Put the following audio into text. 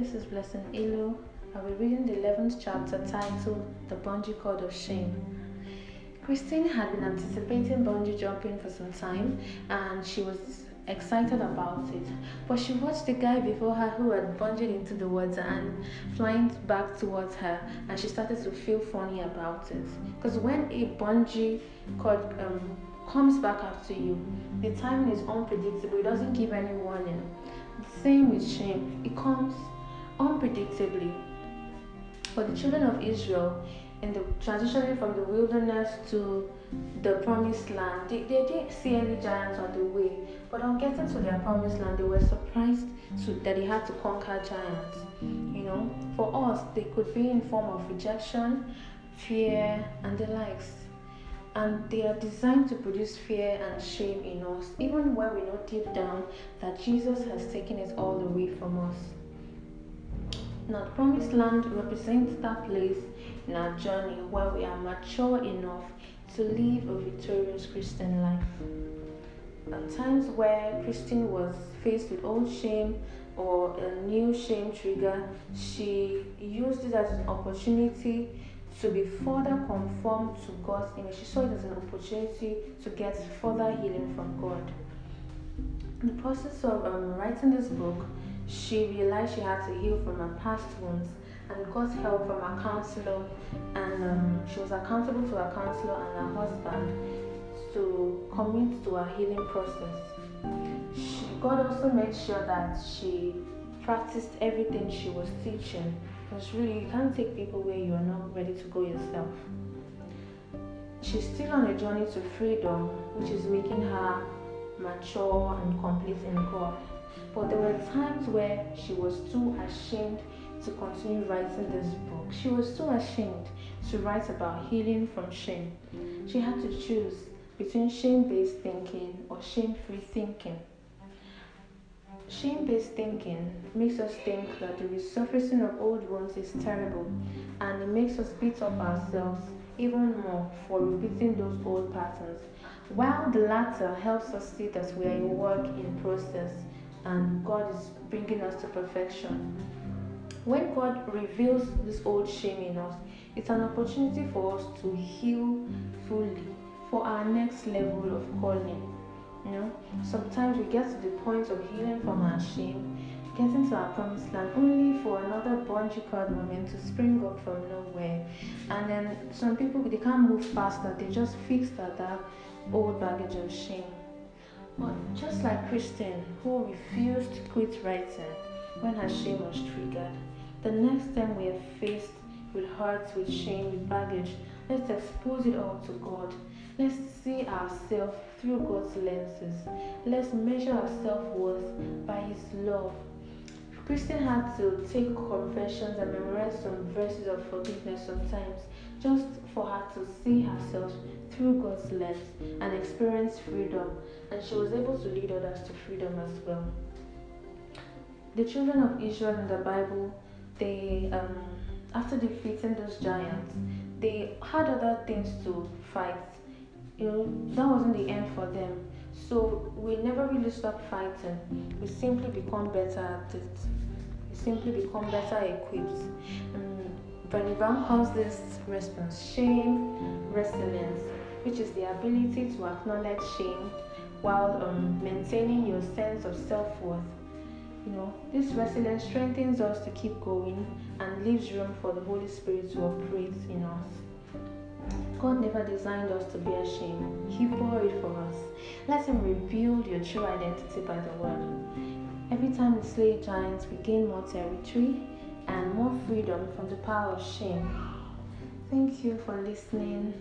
this is Blessing Ilu. I'll be reading the 11th chapter titled The Bungee Cord of Shame. Christine had been anticipating bungee jumping for some time and she was excited about it. But she watched the guy before her who had bungeed into the water and flying back towards her and she started to feel funny about it. Because when a bungee cord um, comes back after you, the timing is unpredictable, it doesn't give any warning. The same with shame, it comes unpredictably. For the children of Israel, in the transitioning from the wilderness to the promised land, they, they didn't see any giants on the way. But on getting to their promised land, they were surprised to, that they had to conquer giants. You know, for us, they could be in form of rejection, fear, and the likes. And they are designed to produce fear and shame in us, even when we know deep down that Jesus has taken it all away from us. Now, the promised land represents that place in our journey where we are mature enough to live a victorious Christian life. At times where Christine was faced with old shame or a new shame trigger, she used it as an opportunity to be further conformed to God's image. She saw it as an opportunity to get further healing from God. In the process of um, writing this book, she realized she had to heal from her past wounds and got help from her counselor and um, she was accountable to her counselor and her husband to commit to her healing process. She, God also made sure that she practiced everything she was teaching because really you can't take people where you are not ready to go yourself. She's still on a journey to freedom, which is making her mature and complete in God. But there were times where she was too ashamed to continue writing this book. She was too ashamed to write about healing from shame. She had to choose between shame based thinking or shame free thinking. Shame based thinking makes us think that the resurfacing of old wounds is terrible and it makes us beat up ourselves even more for repeating those old patterns, while the latter helps us see that we are a work in process and God is bringing us to perfection. When God reveals this old shame in us, it's an opportunity for us to heal fully for our next level of calling. You know, sometimes we get to the point of healing from our shame, getting to our promised land, only for another bungee cord moment to spring up from nowhere. And then some people they can't move faster; they just fixed at that old baggage of shame. But just like Christine, who refused to quit writing when her shame was triggered, the next time we are faced with hurts, with shame, with baggage, let's expose it all to God. Let's see ourselves through God's lenses. Let's measure our self worth by His love. Christine had to take confessions and memorize some verses of forgiveness sometimes just for her to see herself through God's lens and experience freedom. And she was able to lead others to freedom as well. The children of Israel in the Bible, they um, after defeating those giants, they had other things to fight you know, that wasn't the end for them. So we never really stop fighting. We simply become better at it. We simply become better equipped. Um, Brené Brown calls this response shame resilience, which is the ability to acknowledge shame while um, maintaining your sense of self worth. You know, this resilience strengthens us to keep going and leaves room for the Holy Spirit to operate in us. God never designed us to be ashamed. He bore it for us. Let Him reveal your true identity by the word. Every time we slay giants, we gain more territory and more freedom from the power of shame. Thank you for listening.